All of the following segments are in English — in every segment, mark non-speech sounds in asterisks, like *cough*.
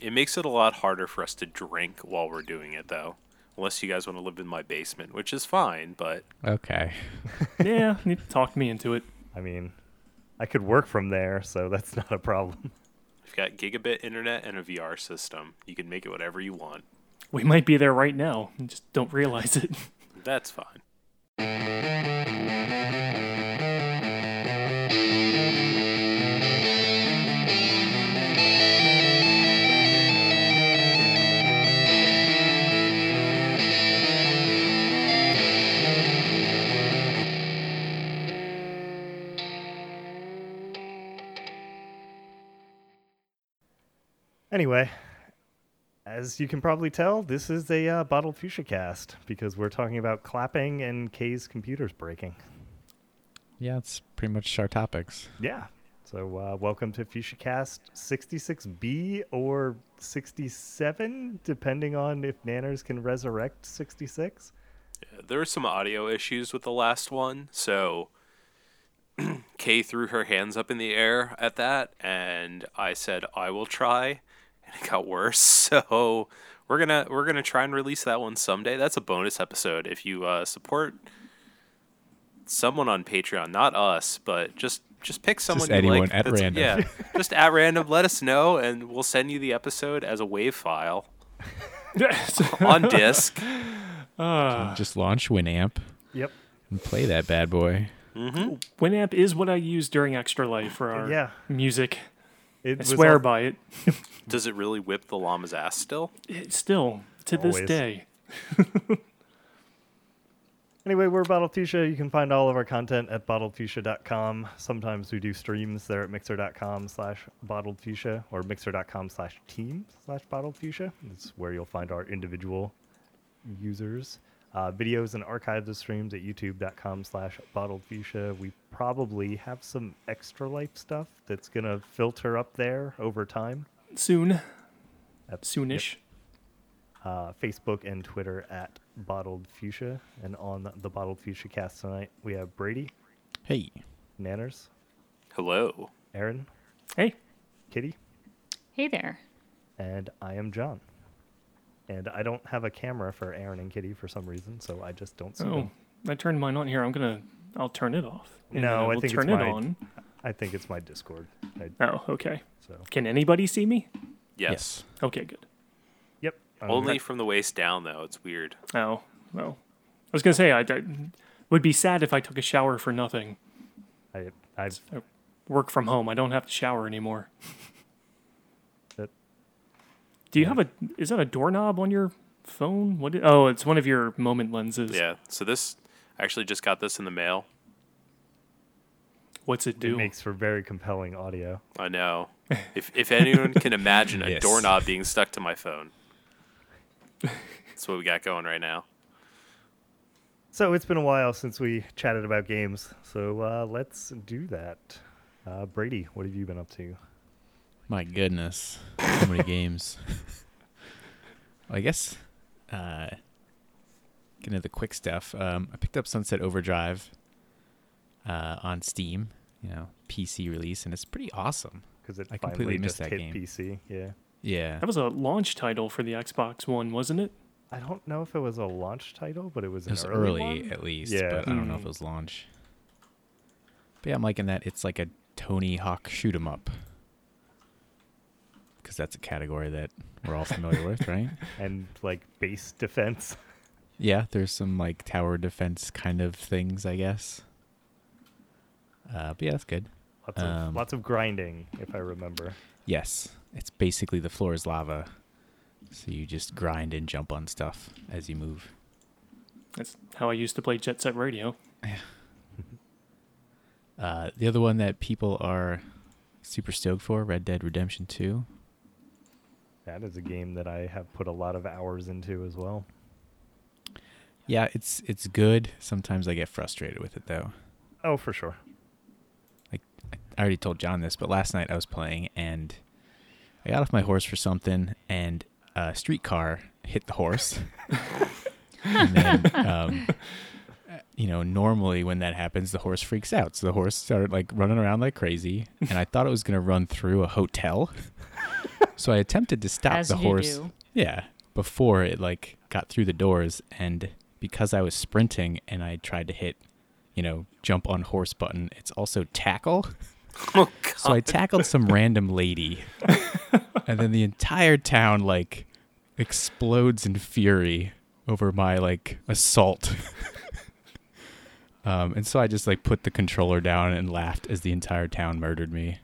It makes it a lot harder for us to drink while we're doing it, though. Unless you guys want to live in my basement, which is fine, but Okay. *laughs* yeah, you talked me into it. I mean, I could work from there, so that's *laughs* not a problem. we've got gigabit internet and a VR system. You can make it whatever you want. We might be there right now. Just don't realize it. That's fine. Anyway, as you can probably tell, this is a uh, bottled fuchsia cast because we're talking about clapping and Kay's computers breaking. Yeah, it's pretty much our topics. Yeah. So uh, welcome to Fuchsia Cast 66B or 67, depending on if Nanners can resurrect 66. Yeah, there were some audio issues with the last one, so *clears throat* Kay threw her hands up in the air at that, and I said I will try, and it got worse. *laughs* So we're gonna we're gonna try and release that one someday. That's a bonus episode. If you uh, support someone on Patreon, not us, but just just pick someone you anyone like at that's- random. Yeah, *laughs* just at random. Let us know, and we'll send you the episode as a wave file on disc. *laughs* uh, Just launch Winamp Yep. and play that bad boy. Winamp is what I use during Extra Life for our Yeah. music. It I swear al- by it. *laughs* Does it really whip the llama's ass still? it. Still, to this day. *laughs* Anyway, we're Bottled Fuchsia. You can find all of our content at bottledfuchsia.com. Sometimes we do streams there at mixer.com slash bottled fuchsia or mixer.com slash team slash bottled fuchsia. It's where you'll find our individual users. Uh, videos and archives of streams at youtube.com slash bottled fuchsia. We probably have some extra life stuff that's going to filter up there over time. Soon. At- Soonish. uh, Facebook and Twitter at Bottled Fuchsia. And on the Bottled Fuchsia cast tonight, we have Brady, Hey. Nanners, Hello. Aaron, Hey, Kitty, Hey there. and I am John. And I don't have a camera for Aaron and Kitty for some reason, so I just don't see oh, them. I turned mine on here. I'm gonna. I'll turn it off. and No, then I will think it's turn it on. I think it's my Discord. I, Oh, okay. so, Can anybody see me? Yes. Okay, good. yep. I'm Only re- from the waist down, though. It's weird. Oh, well. I was gonna say I, I would be sad if I took a shower for nothing. I, I've, Work from home. I don't have to shower anymore. *laughs* that, Do you have a? Is that a doorknob on your phone? What? i- oh, it's one of your moment lenses. Yeah. So this, I actually just got this in the mail. What's it do? it makes for very compelling audio. I know. If if anyone can imagine a *laughs* Yes. doorknob being stuck to my phone, that's what we got going right now. So it's been a while since we chatted about games, so uh, let's do that. Uh, Brady, what have you been up to? My goodness. So many games. *laughs* Well, I guess uh getting to the quick stuff. Um I picked up Sunset Overdrive uh on Steam, you know, PC release, and it's pretty awesome. Because it I finally completely just missed that hit game. PC. Yeah. Yeah. That was a launch title for the Xbox One, wasn't it? I don't know if it was a launch title, but it was It an was early, early, one. at least, Yeah. but I don't know if Mm. it was launch. But yeah, I'm liking that. It's like a Tony Hawk shoot 'em up. Because that's a category that we're all familiar with, right? *laughs* and like base defense. Yeah, there's some like tower defense kind of things, I guess. Uh, but yeah, that's good. Lots of Um, lots of grinding, if I remember. Yes, it's basically the floor is lava, so you just grind and jump on stuff as you move. That's how I used to play Jet Set Radio. *laughs* Uh, the other one that people are super stoked for, Red Dead Redemption 2. That is a game that I have put a lot of hours into as well. Yeah, it's it's good. Sometimes I get frustrated with it though. Oh, for sure. Like I already told John this, but last night I was playing and I got off my horse for something, and a streetcar hit the horse. *laughs* and then, um, you know, normally when that happens, the horse freaks out. So the horse started like running around like crazy, and I thought it was gonna run through a hotel. So I attempted to stop As the horse. do. Yeah, before it like got through the doors, and because I was sprinting and I tried to hit, you know, jump on horse button, it's also tackle. *laughs* Oh god. So I tackled some *laughs* random lady, and then the entire town like explodes in fury over my like assault. *laughs* um, and so I just like put the controller down and laughed as the entire town murdered me.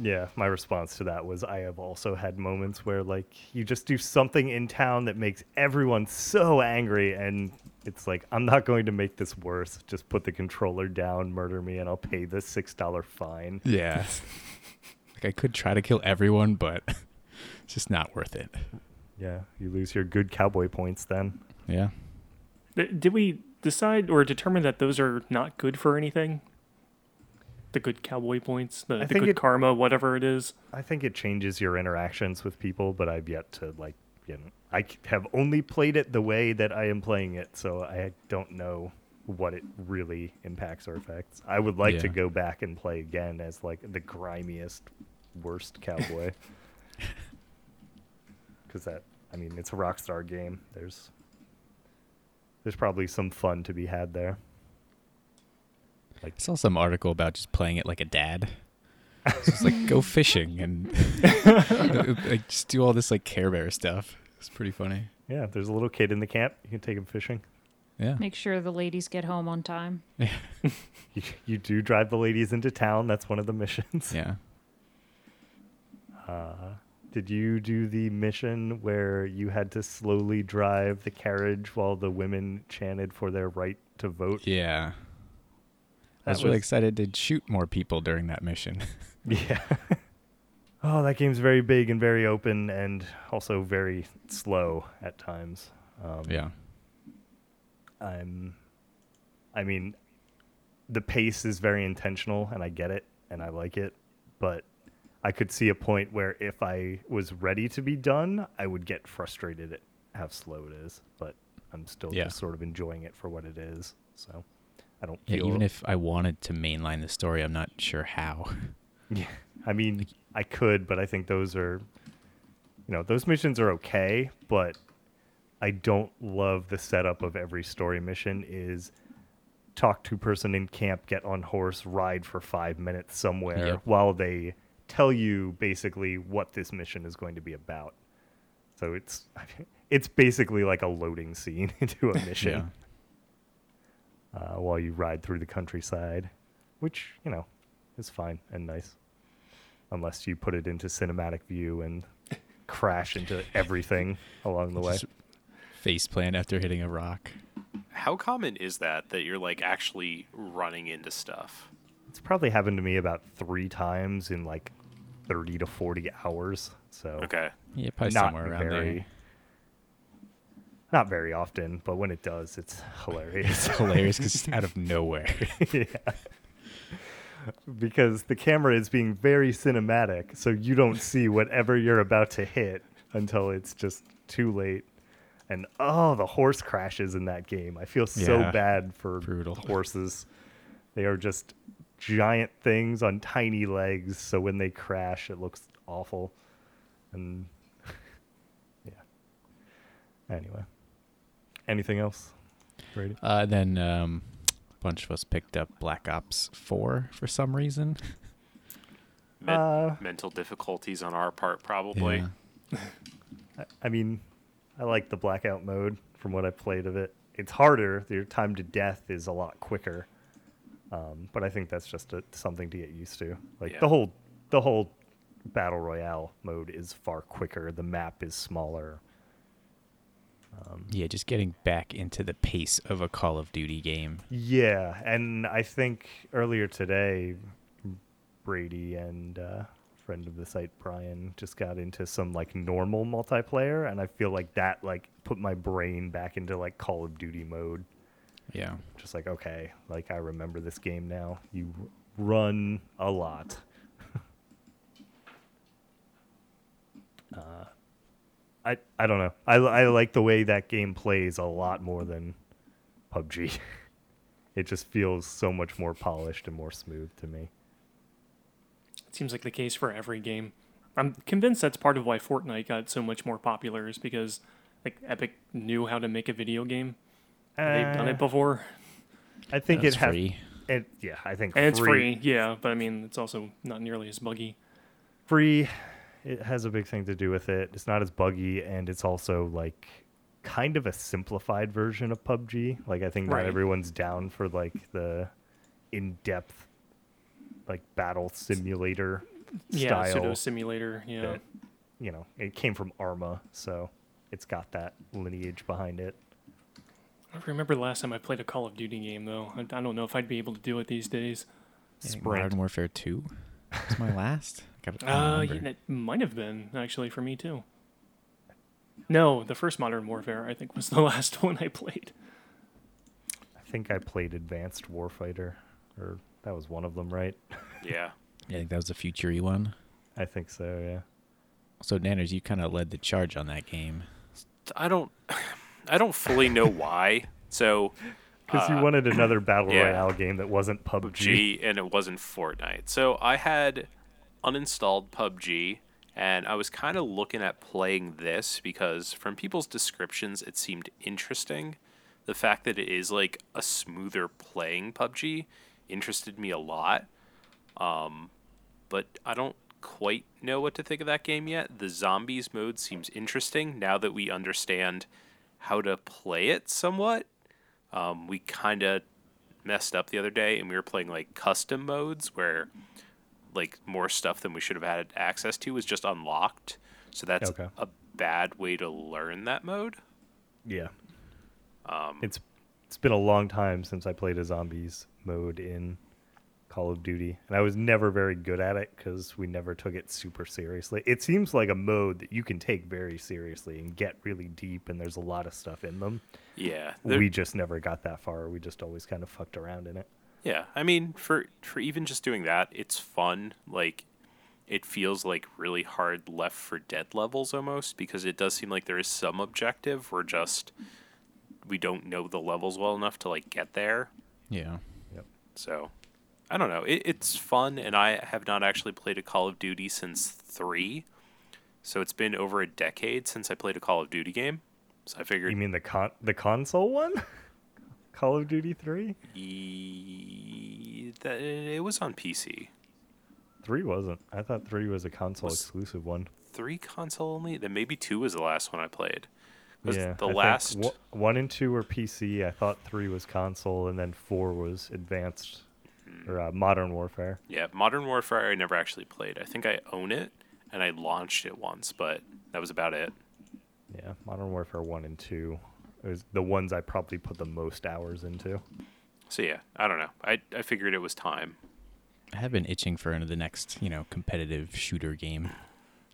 Yeah, my response to that was I have also had moments where like you just do something in town that makes everyone so angry and it's like I'm not going to make this worse. Just put the controller down, murder me and I'll pay the $6 fine. Yeah. *laughs* like I could try to kill everyone, but *laughs* it's just not worth it. Yeah, you lose your good cowboy points then. Yeah. Did we decide or determine that those are not good for anything? The good cowboy points, the, the good it- karma, whatever it is. I think it changes your interactions with people, but I've yet to like, you know, I c- have only played it the way that I am playing it, so I don't know what it really impacts or affects. I would like to go back and play again as like the grimiest, worst cowboy. *laughs* Because that, I mean, it's a Rockstar game. There's, there's probably some fun to be had there. I saw some article about just playing it like a dad. It's like go fishing and *laughs* like just do all this like Care Bear stuff. It's pretty funny. Yeah, if there's a little kid in the camp. You can take him fishing. Yeah. Make sure the ladies get home on time. *laughs* You, you do drive the ladies into town. That's one of the missions. Yeah. Uh, did you do the mission where you had to slowly drive the carriage while the women chanted for their right to vote? Yeah. I That was really excited to shoot more people during that mission. *laughs* Yeah. *laughs* oh, that game's very big and very open and also very slow at times. Um, yeah. I'm I mean the pace is very intentional and I get it and I like it, but I could see a point where if I was ready to be done, I would get frustrated at how slow it is, but I'm still Yeah. just sort of enjoying it for what it is. So I don't Yeah, even if I wanted to mainline the story, I'm not sure how. *laughs* Yeah. I mean, I could, but I think those are, you know, those missions are okay, but I don't love the setup of every story mission is talk to person in camp, get on horse, ride for five minutes somewhere Yep. while they tell you basically what this mission is going to be about. So it's *laughs* it's basically like a loading scene *laughs* into a mission uh, while you ride through the countryside, which you know is fine and nice, unless you put it into cinematic view and *laughs* crash into everything along the way. Just face plant after hitting a rock. How common is that that you're like actually running into stuff? It's probably happened to me about three times in like thirty to forty hours. So Okay. Yeah, probably not somewhere around very, there. Not very often, but when it does, it's *laughs* hilarious. It's hilarious because it's out of nowhere. *laughs* *laughs* yeah. Because the camera is being very cinematic, so you don't see whatever you're about to hit until it's just too late. And oh, the horse crashes in that game. I feel so Yeah. bad for Brutal. horses. They are just giant things on tiny legs, so when they crash, it looks awful. And yeah. Anyway. Anything else? Brady? Uh, then um, a bunch of us picked up Black Ops 4 for some reason. Men- Uh, mental difficulties on our part, probably. Yeah. *laughs* I- I mean, I like the blackout mode from what I played of it. It's harder. Your time to death is a lot quicker. Um, but I think that's just a, something to get used to. Like Yeah. the whole the whole battle royale mode is far quicker. The map is smaller. Um, Yeah, just getting back into the pace of a Call of Duty game. yeah, and I think earlier today, Brady and uh, friend of the site Brian just got into some like normal multiplayer, and I feel like that like put my brain back into like Call of Duty mode. Yeah. just like okay like i remember this game now you run a lot *laughs* uh, I, I don't know I, I like the way that game plays a lot more than pubg *laughs* it just feels so much more polished and more smooth to me It seems like the case for every game. I'm convinced that's part of why Fortnite got so much more popular is because like Epic knew how to make a video game. They've done Uh, it before, I think That's it has. free. It, yeah, I think and it's free. Yeah, but I mean, it's also not nearly as buggy. free it has a big thing to do with it it's not as buggy and it's also like kind of a simplified version of pubg like i think not everyone's down for like the in-depth like battle simulator Yeah, style pseudo simulator. Yeah. that you know it came from arma so it's got that lineage behind it I remember the last time I played a Call of Duty game though. I, I don't know if I'd be able to do it these days. I Sprint. Modern Warfare 2 was my *laughs* last. I gotta- I Uh, yeah, remember. it might have been actually for me too. No, the first Modern Warfare I think was the *laughs* last one I played. i think i played advanced warfighter or that was one of them right *laughs* Yeah. Yeah, I think that was the future one. i think so yeah So, Nanners, you kind of led the charge on that game. I don't *sighs* I don't fully know why. So *laughs* because Uh, you wanted another *clears throat* battle yeah. royale game that wasn't pubg PUBG and it wasn't Fortnite. So I had uninstalled PUBG and I was kind of looking at playing this because from people's descriptions it seemed interesting. The fact that it is like a smoother playing PUBG interested me a lot. Um, but I don't quite know what to think of that game yet. The zombies mode seems interesting now that we understand how to play it somewhat. Um, we kind of messed up the other day and we were playing like custom modes where like more stuff than we should have had access to was just unlocked. So that's Okay. a bad way to learn that mode. Yeah. Um, It's it's been a long time since I played a zombies mode in Call of Duty, and I was never very good at it because we never took it super seriously. It seems like a mode that you can take very seriously and get really deep, and there's a lot of stuff in them. yeah, we just never got that far. We just always kind of fucked around in it. Yeah, I mean, for for even just doing that, it's fun. Like, it feels like really hard Left 4 Dead levels almost because it does seem like there is some objective. We're just we don't know the levels well enough to like get there. Yeah. Yep. So, I don't know. It, it's fun, and I have not actually played a Call of Duty since three. So it's been over a decade since I played a Call of Duty game. So I figured You mean the con the console one? *laughs* Call of Duty three? e- that it was on PC. Three wasn't. I thought three was a console Was- exclusive one. three console only. Then maybe two was the last one I played. Yeah, the I last wo- one and two were PC. I thought three was console, and then four was advanced or uh, Modern Warfare. yeah Modern Warfare I never actually played. I think I own it and I launched it once, but that was about it. Yeah, Modern Warfare one and two. It was the ones I probably put the most hours into. So yeah, I don't know. I I figured it was time. I have been itching for the next, you know, competitive shooter game.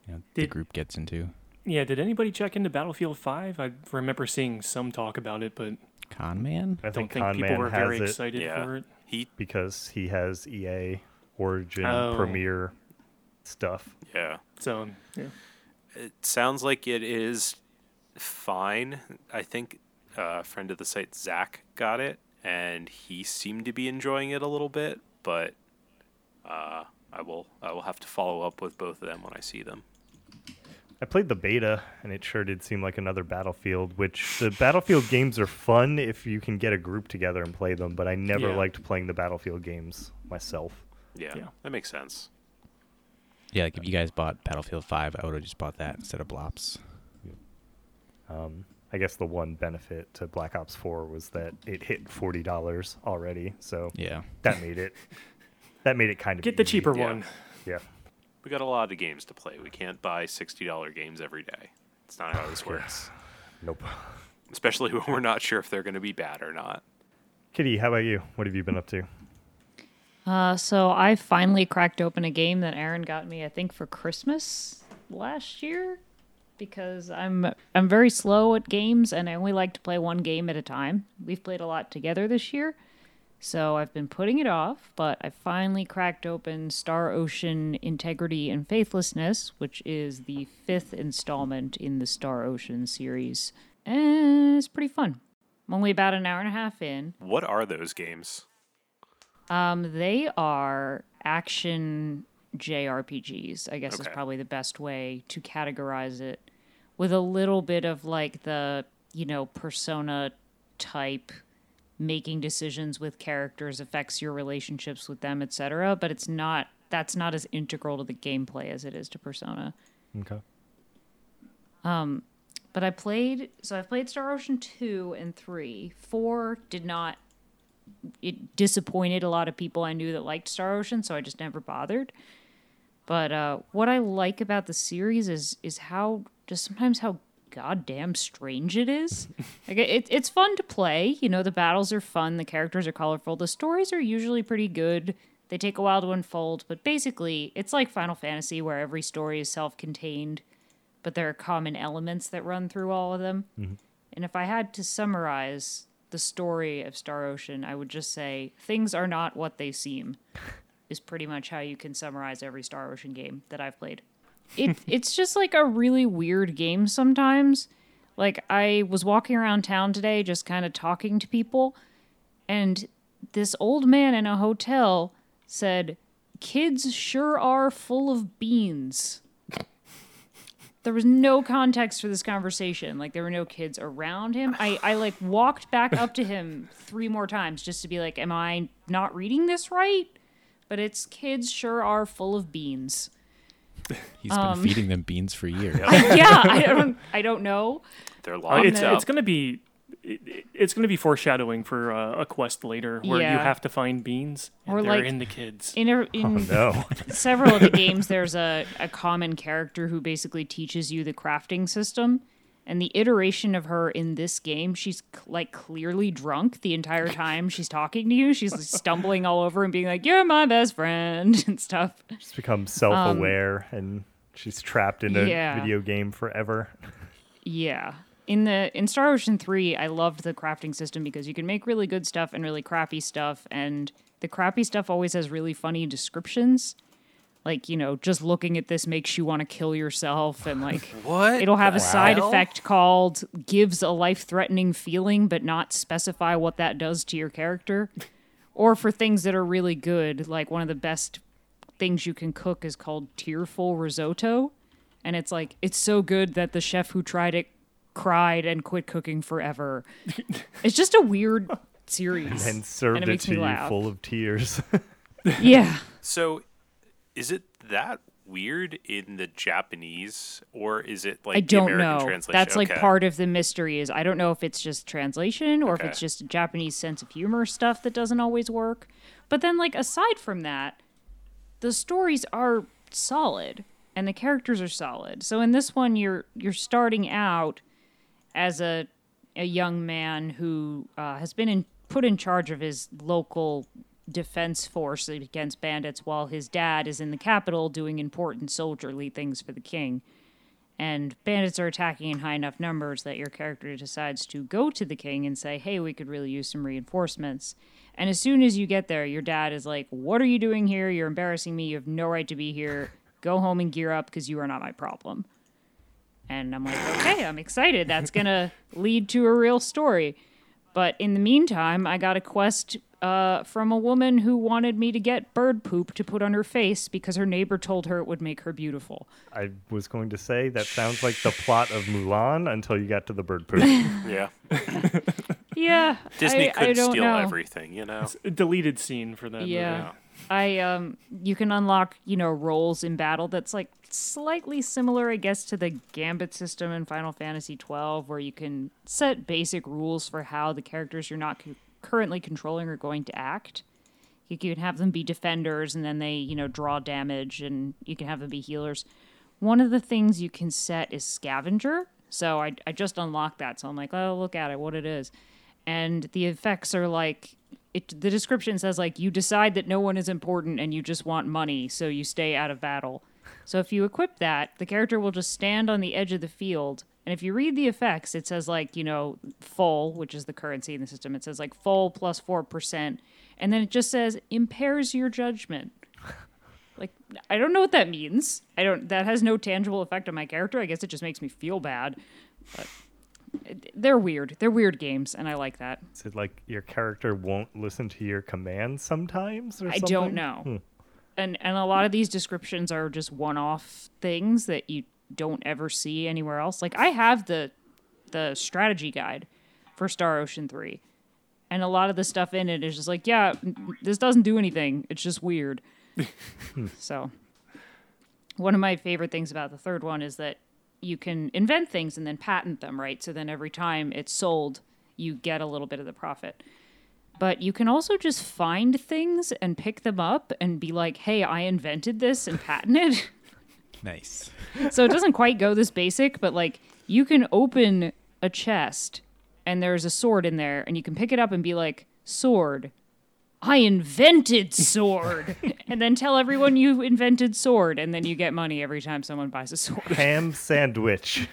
You know, the group gets into. Yeah, did anybody check into Battlefield 5? I remember seeing some talk about it, but Con Man. I I don't think think people Conman were very it excited Yeah. for it. He because he has EA Origin Oh. Premier stuff. yeah. So, yeah. It sounds like it is fine. I think uh, a friend of the site Zach got it and he seemed to be enjoying it a little bit, but uh, I will I will have to follow up with both of them when I see them. I played the beta, and it sure did seem like another Battlefield. Which the Battlefield games are fun if you can get a group together and play them. But I never Yeah. liked playing the Battlefield games myself. Yeah, Yeah. that makes sense. Yeah, like if you guys bought Battlefield 5, I would have just bought that instead of Blops. Um, I guess the one benefit to Black Ops 4 was that it hit forty dollars already, so Yeah. that made it that made it kind of Get the easy. cheaper Yeah. one. Yeah, We got a lot of games to play. We can't buy sixty dollar games every day. It's not how this works. nope. Especially when we're not sure if they're going to be bad or not. Kitty, how about you? What have you been up to? Uh, so I finally cracked open a game that Aaron got me, I think, for Christmas last year, because I'm I'm very slow at games and I only like to play one game at a time. We've played a lot together this year, so I've been putting it off. But I finally cracked open Star Ocean Integrity and Faithlessness, which is the fifth installment in the Star Ocean series, and it's pretty fun. I'm only about an hour and a half in. What are those games? Um, they are action JRPGs. I guess is probably the best way to categorize it, with a little bit of like the you know persona type making decisions with characters affects your relationships with them, etc. But it's not that's not as integral to the gameplay as it is to Persona. Okay. Um, But I played so I've played Star Ocean 2 and 3. 4 did not it disappointed a lot of people I knew that liked Star Ocean, so I just never bothered. But uh, what I like about the series is is how just sometimes how goddamn strange it is. *laughs* like it, it's fun to play. You know, the battles are fun, the characters are colorful, the stories are usually pretty good. They take a while to unfold, but basically, it's like Final Fantasy, where every story is self-contained, but there are common elements that run through all of them. And if I had to summarize the story of Star Ocean, I would just say things are not what they seem. *laughs* is pretty much how you can summarize every Star Ocean game that I've played. It *laughs* it's just like a really weird game sometimes. Like I was walking around town today just kind of talking to people and this old man in a hotel said, "Kids sure are full of beans." There was no context for this conversation. Like there were no kids around him. I, I like walked back up to him three more times just to be like, Am I not reading this right? But it's kids sure are full of beans. *laughs* He's been feeding them beans for years. *laughs* yeah, I don't I don't know. They're Uh, locked it's up. it's gonna be it, it- it's gonna be foreshadowing for uh, a quest later where you have to find beans and Or, they're like- in the kids. In a, in No. *laughs* several of the games there's a, a common character who basically teaches you the crafting system and the iteration of her in this game she's like clearly drunk the entire time she's talking to you she's like, stumbling all over and being like you're my best friend *laughs* and stuff She's become self-aware and she's trapped in a Um, yeah. video game forever. yeah in the in star ocean 3 i loved the crafting system because you can make really good stuff and really crappy stuff and the crappy stuff always has really funny descriptions like you know just looking at this makes you want to kill yourself and like *laughs* what? It'll have a side hell? effect called gives a life threatening feeling, but not specify what that does to your character. or for things that are really good, like one of the best things you can cook is called tearful risotto. And it's like, it's so good that the chef who tried it cried and quit cooking forever. *laughs* it's just a weird series. And served it it, makes to me you laugh. full of tears. *laughs* yeah. So, is it that weird in the Japanese, or is it like I don't American know. translation? That's like part of the mystery is I don't know if it's just translation or if it's just Japanese sense of humor stuff that doesn't always work. But then like aside from that, the stories are solid and the characters are solid. So in this one you're you're starting out as a a young man who uh, has been in, put in charge of his local defense force against bandits while his dad is in the capital doing important soldierly things for the king and bandits are attacking in high enough numbers that your character decides to go to the king and say, "Hey, we could really use some reinforcements." And as soon as you get there, your dad is like, "What are you doing here? You're embarrassing me. You have no right to be here. Go home and gear up because you are not my problem." And I'm like, "Okay, I'm excited. That's going to lead to a real story." But in the meantime, I got a quest uh, from a woman who wanted me to get bird poop to put on her face because her neighbor told her it would make her beautiful. I was going to say that sounds like the plot of Mulan until you got to the bird poop. *laughs* Yeah, *laughs* Yeah, Disney I, could I don't steal know. everything, you know. A deleted scene for that. Yeah. movie. I um you can unlock, you know, roles in battle that's like slightly similar I guess to the gambit system in Final Fantasy 12 where you can set basic rules for how the characters you're not cu- currently controlling are going to act. You can have them be defenders and then they, you know, draw damage and you can have them be healers. One of the things you can set is scavenger. So I I just unlocked that. So I'm like, "Oh, look at it, what it is." And the effects are like it the description says like you decide that no one is important and you just want money, so you stay out of battle. So if you equip that, the character will just stand on the edge of the field. And if you read the effects, it says like, you know, Fol, which is the currency in the system. It says like Fol plus 4%. And then it just says impairs your judgment. *laughs* Like I don't know what that means. I don't that has no tangible effect on my character. I guess it just makes me feel bad. But they're weird. They're weird games and I like that. Is it like your character won't listen to your commands sometimes or I don't know. Hmm. and and a lot of these descriptions are just one-off things that you don't ever see anywhere else. Like I have the the strategy guide for Star Ocean 3. And a lot of the stuff in it is just like, yeah, this doesn't do anything. It's just weird. *laughs* so, one of my favorite things about the third one is that you can invent things and then patent them, right? So then every time it's sold, you get a little bit of the profit. But you can also just find things and pick them up and be like, hey, I invented this and patent it. *laughs* Nice. so it doesn't quite go this basic, but like you can open a chest and there's a sword in there and you can pick it up and be like, sword. I invented sword. *laughs* and then tell everyone you invented sword and then you get money every time someone buys a sword. Ham sandwich.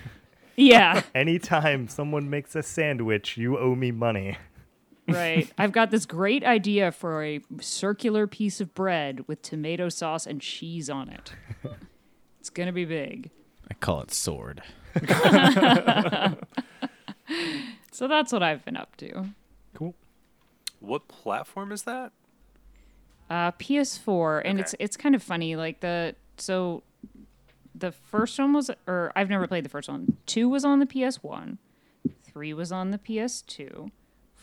yeah, Anytime someone makes a sandwich, you owe me money. right. *laughs* I've got this great idea for a circular piece of bread with tomato sauce and cheese on it. *laughs* It's going to be big. I call it sword. *laughs* So that's what I've been up to. Cool. What platform is that? Uh, PS4, and it's it's kind of funny. Like the so the first one was, or I've never played the first one. Two was on the PS1, three was on the PS2,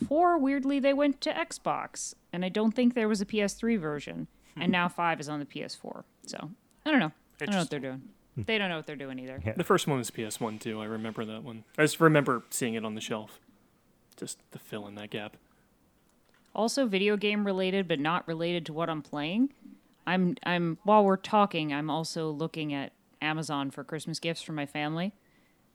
four weirdly they went to Xbox, and I don't think there was a PS3 version, and now five is on the PS4. So I don't know. I don't know what they're doing. Hmm. They don't know what they're doing either. The first one was PS1 too. I remember that one. I just remember seeing it on the shelf, just to fill in that gap. Also, video game related, but not related to what I'm playing. I'm I'm while we're talking, I'm also looking at Amazon for Christmas gifts for my family.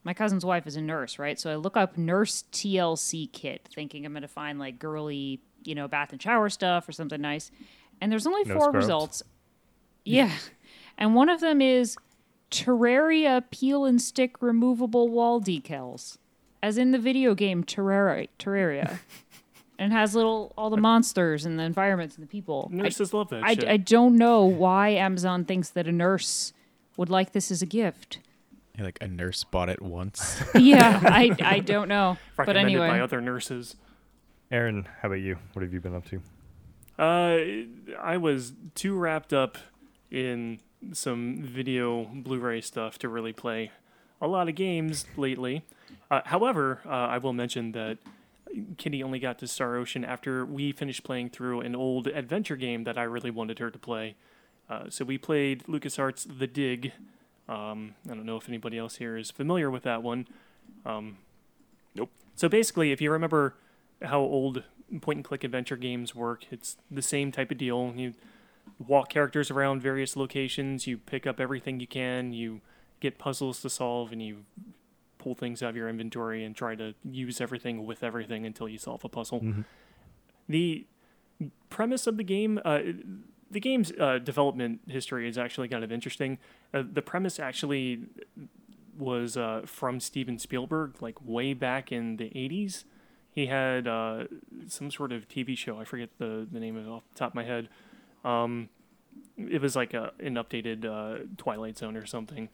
My cousin's wife is a nurse, right? So I look up nurse TLC kit, thinking I'm gonna find like girly, you know, bath and shower stuff or something nice. And there's only No four scrubs? results. Yeah. *laughs* And one of them is Terraria peel and stick removable wall decals. As in the video game Terraria. Terraria. *laughs* and it has little all the monsters and the environments and the people. I- Nurses love that I, shit. I don't know why Amazon thinks that a nurse would like this as a gift. Yeah, Like a nurse bought it once. *laughs* Yeah, *laughs* I, I don't know. But Recommended by other nurses. Aaron, how about you? What have you been up to? Uh, I was too wrapped up in some video Blu-ray stuff to really play a lot of games lately. Uh, however, uh, I will mention that Kitty only got to Star Ocean after we finished playing through an old adventure game that I really wanted her to play. Uh, so we played LucasArts The Dig. Um, I don't know if anybody else here is familiar with that one. Um, Nope. So basically, if you remember how old point and click adventure games work, it's the same type of deal. You walk characters around various locations, you pick up everything you can, you get puzzles to solve, and you pull things out of your inventory and try to use everything with everything until you solve a puzzle. The premise of the game, uh, the game's uh, development history is actually kind of interesting. Uh, the premise actually was uh, from Steven Spielberg, like way back in the 80s. He had uh, some sort of TV show. I forget the, the name of it off the top of my head. Um, it was like a, an updated uh, Twilight Zone or something.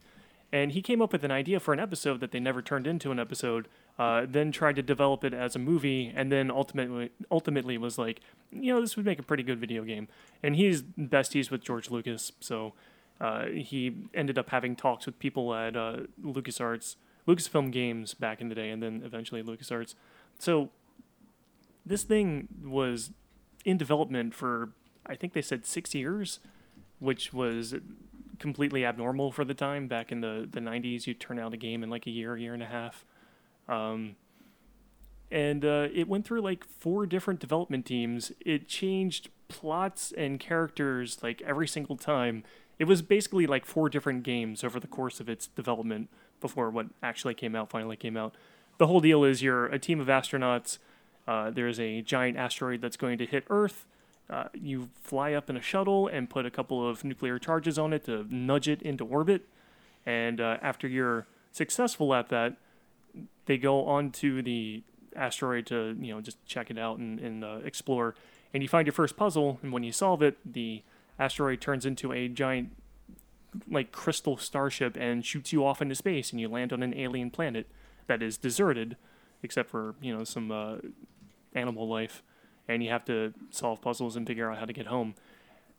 And he came up with an idea for an episode that they never turned into an episode. Uh, then tried to develop it as a movie, and then ultimately, ultimately was like, you know, this would make a pretty good video game. And he's besties with George Lucas, so uh, he ended up having talks with people at uh, LucasArts, Lucasfilm Games back in the day, and then eventually LucasArts. So this thing was in development for, I think they said six years, which was completely abnormal for the time. Back in the, the 90s, you'd turn out a game in like a year, year and a half. Um, and uh, it went through like four different development teams. It changed plots and characters like every single time. It was basically like four different games over the course of its development before what actually came out finally came out. The whole deal is you're a team of astronauts. Uh, there's a giant asteroid that's going to hit Earth. Uh, you fly up in a shuttle and put a couple of nuclear charges on it to nudge it into orbit. And uh, after you're successful at that, they go on to the asteroid to you know just check it out and, and uh, explore. And you find your first puzzle, and when you solve it, the asteroid turns into a giant like crystal starship and shoots you off into space, and you land on an alien planet that is deserted, except for you know some uh, animal life, and you have to solve puzzles and figure out how to get home.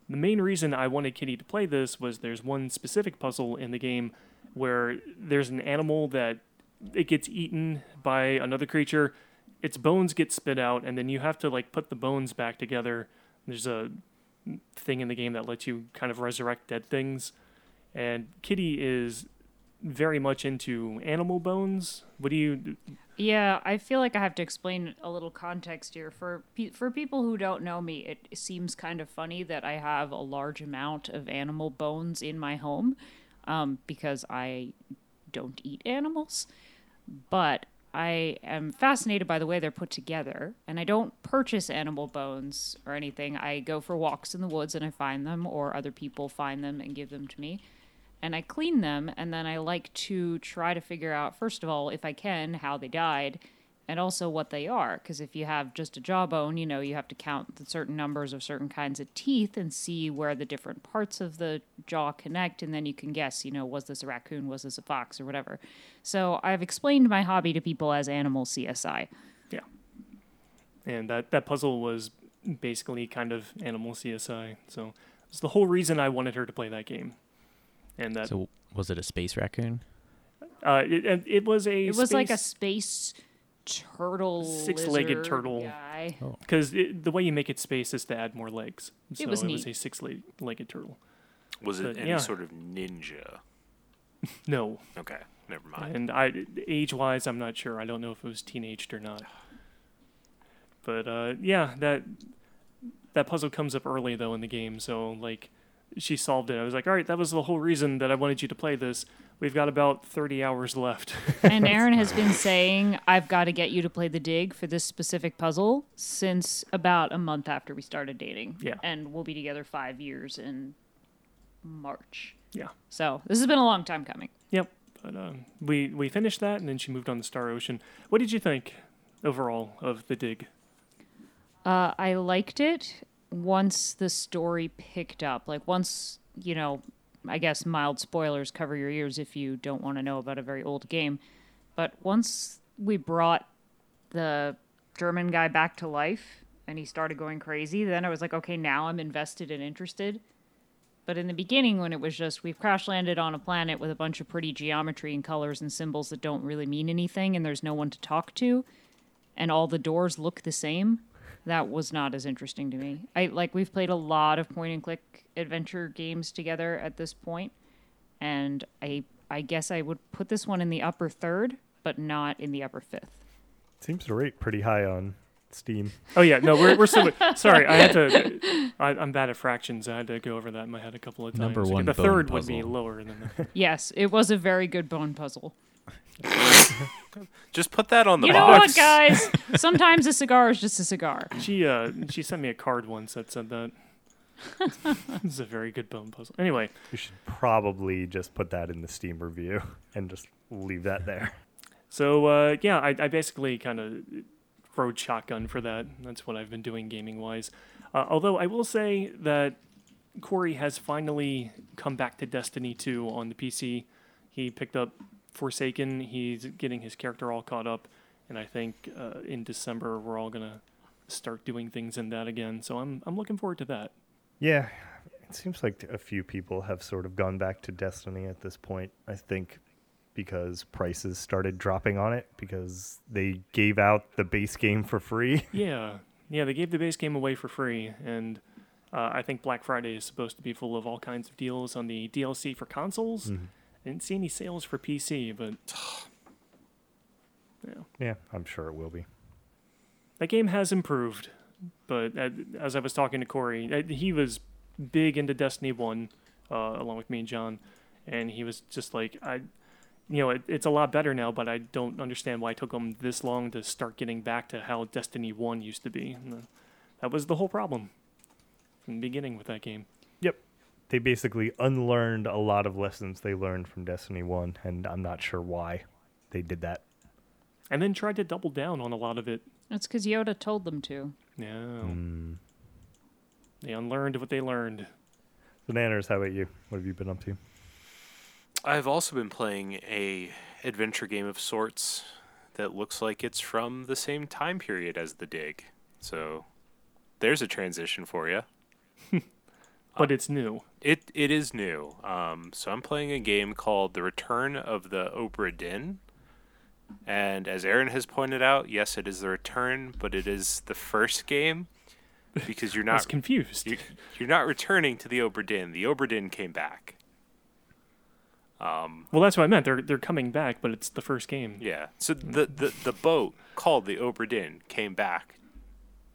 the main reason I wanted Kitty to play this was there's one specific puzzle in the game where there's an animal that it gets eaten by another creature, its bones get spit out, and then you have to like put the bones back together. There's a thing in the game that lets you kind of resurrect dead things, and Kitty is very much into animal bones. What do you? Yeah, I feel like I have to explain a little context here for for people who don't know me. It seems kind of funny that I have a large amount of animal bones in my home, um, because I don't eat animals, but I am fascinated by the way they're put together, and I don't purchase animal bones or anything. I go for walks in the woods and I find them, or other people find them and give them to me and I clean them, and then I like to try to figure out, first of all, if I can, how they died, and also what they are. Because if you have just a jawbone, you know, you have to count the certain numbers of certain kinds of teeth and see where the different parts of the jaw connect, and then you can guess, you know, was this a raccoon, was this a fox, or whatever. So I've explained my hobby to people as animal CSI. Yeah. And that that puzzle was basically kind of animal CSI. So it's the whole reason I wanted her to play that game. And that So was it a space raccoon? uh, it, it, it was a It was like a space- space turtle, Six-legged turtle. guy. Because the way you make it space is to add more legs. So was it was a six-legged turtle. Was it But, any yeah. sort of ninja? *laughs* No, Okay, never mind. and I age-wise, I'm not sure. I don't know if it was teenaged or not. But uh, yeah, that that puzzle comes up early though in the game. So like, she solved it. I was like, all right, that was the whole reason that I wanted you to play this. We've got about 30 hours left. *laughs* And Aaron has been saying, I've got to get you to play the dig for this specific puzzle since about a month after we started dating. Yeah. And we'll be together five years in March. yeah. So this has been a long time coming. Yep. But um, we we finished that, and then she moved on to Star Ocean. What did you think overall of the dig? Uh, I liked it once the story picked up. Like, once, you know, I guess mild spoilers cover your ears if you don't want to know about a very old game. But once we brought the German guy back to life and he started going crazy, then I was like, okay, now I'm invested and interested. But in the beginning, when it was just we've crash landed on a planet with a bunch of pretty geometry and colors and symbols that don't really mean anything, and there's no one to talk to, and all the doors look the same, that was not as interesting to me. I like we've played a lot of point and click adventure games together at this point, and I I guess I would put this one in the upper third, but not in the upper fifth. Seems to rate pretty high on Steam. Oh yeah, no, we're we're still. *laughs* sorry, I had to. I, I'm bad at fractions. I had to go over that in my head a couple of times. Number one The bone third would be lower than the. *laughs* Yes, it was a very good bone puzzle. *laughs* Just put that on the you know what, guys? Sometimes a cigar is just a cigar. *laughs* She uh she sent me a card once that said that. *laughs* this is a very good bone puzzle. Anyway, You should probably just put that in the Steam review and just leave that there. so uh, yeah, I, I basically kind of rode shotgun for that. That's what I've been doing gaming wise. Uh, although I will say that Corey has finally come back to Destiny 2 on the PC. He picked up Forsaken. He's getting his character all caught up, and I think uh, in December we're all gonna start doing things in that again. So I'm I'm looking forward to that. Yeah, it seems like a few people have sort of gone back to Destiny at this point. I think because prices started dropping on it because they gave out the base game for free. *laughs* Yeah, yeah, they gave the base game away for free, and uh, I think Black Friday is supposed to be full of all kinds of deals on the DLC for consoles. I didn't see any sales for PC, but *sighs* yeah, Yeah, I'm sure it will be. that game has improved. But uh, as I was talking to Corey, uh, he was big into Destiny One, uh, along with me and John, and he was just like, I, you know, it, it's a lot better now, but I don't understand why it took them this long to start getting back to how Destiny One used to be. And, uh, that was the whole problem from the beginning with that game. Yep. They basically unlearned a lot of lessons they learned from Destiny 1, and I'm not sure why they did that. And then tried to double down on a lot of it. That's because Yoda told them to. No, Mm. they unlearned what they learned. So, Nanners, how about you? What have you been up to? I've also been playing a adventure game of sorts that looks like it's from the same time period as the dig. So there's a transition for you. *laughs* but it's new. It it is new. Um, so I'm playing a game called The Return of the Obra Dinn. And as Aaron has pointed out, yes, it is the return, but it is the first game because you're *laughs* I was not confused. you're, you're not returning to the Obra Dinn. The Obra Dinn came back. Um, Well, that's what I meant. They're they're coming back, but it's the first game. yeah. So the, the the boat called the Obra Dinn came back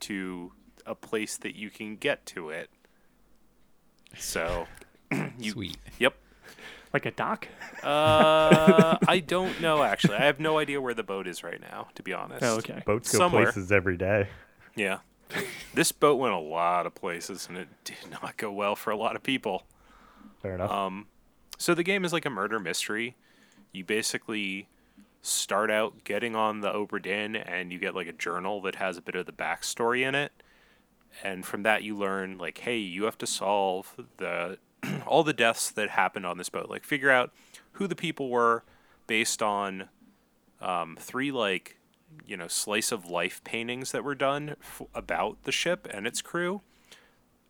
to a place that you can get to it. So *clears throat* you Sweet. Yep. Like a dock. Uh, I *laughs* don't know actually. I have no idea where the boat is right now, to be honest. Oh, okay. Boats go Somewhere. places every day. Yeah. this boat went a lot of places and it did *laughs* not go well for a lot of people. Fair enough. Um, so the game is like a murder mystery. You basically start out getting on the Obra Dinn and you get like a journal that has a bit of the backstory in it. And from that you learn like, hey, you have to solve the *clears throat* all the deaths that happened on this boat. Like figure out who the people were based on um, three like you know slice of life paintings that were done f- about the ship and its crew.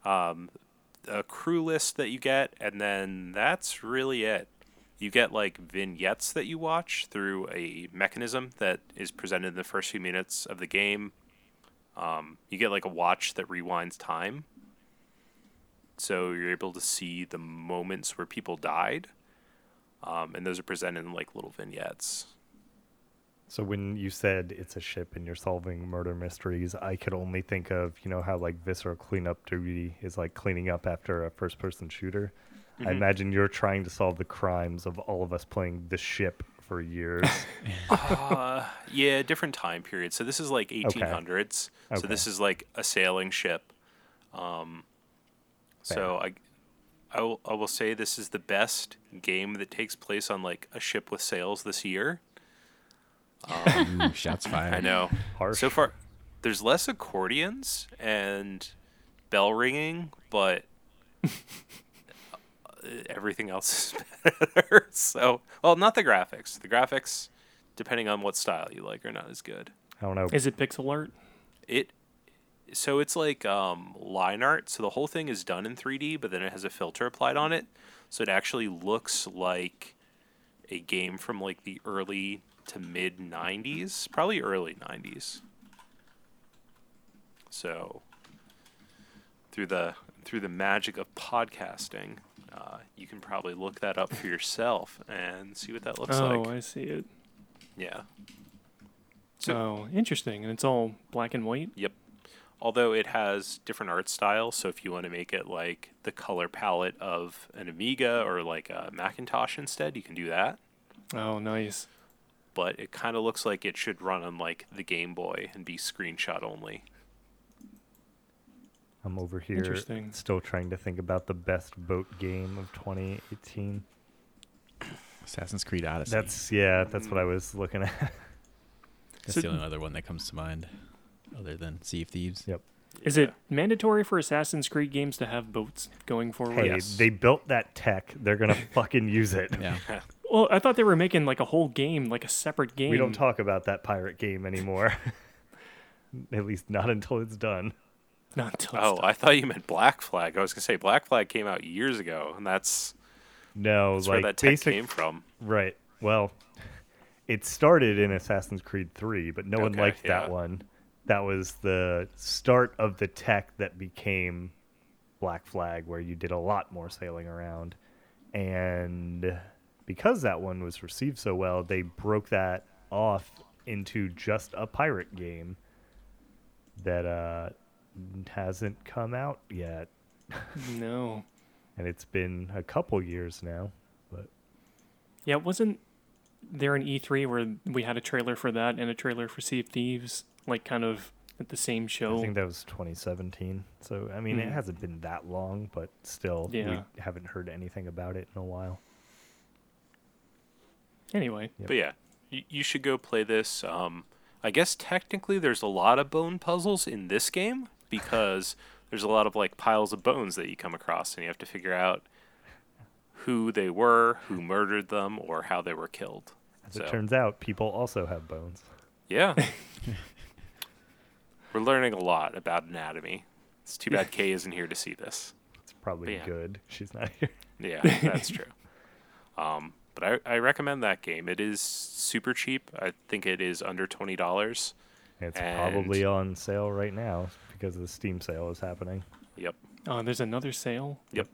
Um, a crew list that you get and then that's really it. You get like vignettes that you watch through a mechanism that is presented in the first few minutes of the game um, you get like a watch that rewinds time. So you're able to see the moments where people died. Um, and those are presented in like little vignettes. So when you said it's a ship and you're solving murder mysteries, I could only think of you know how like visceral cleanup duty is like cleaning up after a first person shooter. I imagine you're trying to solve the crimes of all of us playing the ship for years. *laughs* Uh, yeah, different time period. So this is like 1800s. So Okay. this is like a sailing ship. Um, so I, I will, I will say this is the best game that takes place on like a ship with sails this year. Ooh, shots fired. I know. Harsh. So far, there's less accordions and bell ringing, but *laughs* everything else is *laughs* better. So, well, not the graphics. The graphics, depending on what style you like, are not as good. I don't know. Is it pixel art? It so it's like um, line art. So the whole thing is done in 3D, but then it has a filter applied on it, so it actually looks like a game from like the early to mid 90s, probably early 90s. So through the through the magic of podcasting, uh, you can probably look that up for yourself and see what that looks oh, like. Oh, I see it. Yeah. So- oh, interesting. And it's all black and white. Yep. Although it has different art styles, so if you want to make it like the color palette of an Amiga or like a Macintosh instead, you can do that. Oh, nice. But it kind of looks like it should run on like the Game Boy and be screenshot only. I'm over here Interesting. still trying to think about the best boat game of 2018. Assassin's Creed Odyssey. That's yeah, that's what I was looking at. That's So- the only other one that comes to mind, other than Sea of Thieves. Yep. Is it mandatory for Assassin's Creed games to have boats going forward? Hey, Yes. they built that tech. They're gonna *laughs* fucking use it. Yeah. *laughs* Well, I thought they were making like a whole game, like a separate game. We don't talk about that pirate game anymore. *laughs* At least not until it's done. Not until Oh, I thought you meant Black Flag. I was gonna say Black Flag came out years ago, and that's, No, that's like where that tech basic, came from. right. Well, it started in Assassin's Creed 3, but no one liked yeah. that one. That was the start of the tech that became Black Flag, where you did a lot more sailing around. And because that one was received so well, they broke that off into just a pirate game that uh, hasn't come out yet. No. *laughs* And it's been a couple years now. But Yeah, wasn't there an E3 where we had a trailer for that and a trailer for Sea of Thieves, like kind of at the same show? I think that was 2017. So, I mean, it Hmm. hasn't been that long, but still, Yeah. we haven't heard anything about it in a while. Anyway, Yep. But yeah, you, you should go play this. Um, I guess technically there's a lot of bone puzzles in this game because there's a lot of like piles of bones that you come across, and you have to figure out who they were, who murdered them, or how they were killed. As So it turns out, people also have bones. yeah, *laughs* we're learning a lot about anatomy. It's too bad *laughs* Kay isn't here to see this. It's probably Yeah. good. She's not here. Yeah, *laughs* that's true. Um, but I, I recommend that game. It is super cheap. I think it is under twenty dollars. It's And- probably on sale right now because the Steam sale is happening. Yep. Oh, there's another sale. Yep.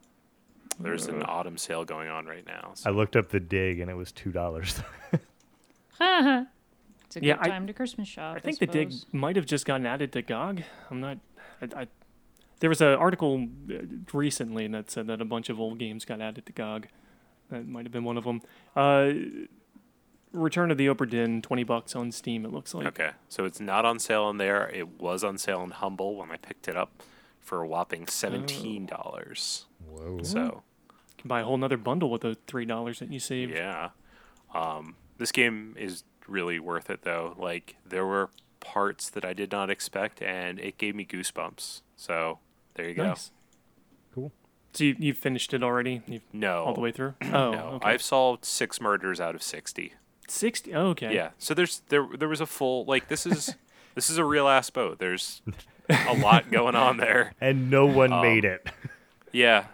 There's an autumn sale going on right now. I So. looked up the dig and it was two dollars. *laughs* *laughs* it's a Yeah, good I- time to Christmas shop. I think the dig suppose. might have just gotten added to GOG. I'm not. I, I, there was an article uh, recently that said that a bunch of old games got added to GOG. That might have been one of them. Uh, Return of the Obra Dinn, twenty bucks on Steam. It looks like. Okay, so it's not on sale in there. It was on sale in Humble when I picked it up for a whopping seventeen dollars. Whoa. So You can buy a whole nother bundle with the three dollars that you saved. yeah, um, this game is really worth it though. Like there were parts that I did not expect, and it gave me goosebumps. So there you go. Nice. Cool. So you you finished it already? You've No, all the way through? *clears throat* Oh, no, okay. I've solved six murders out of sixty. Sixty. Oh, okay. Yeah. So there's there there was a full like this is *laughs* this is a real ass boat. There's a lot going on there. *laughs* And no one Um, made it. Yeah.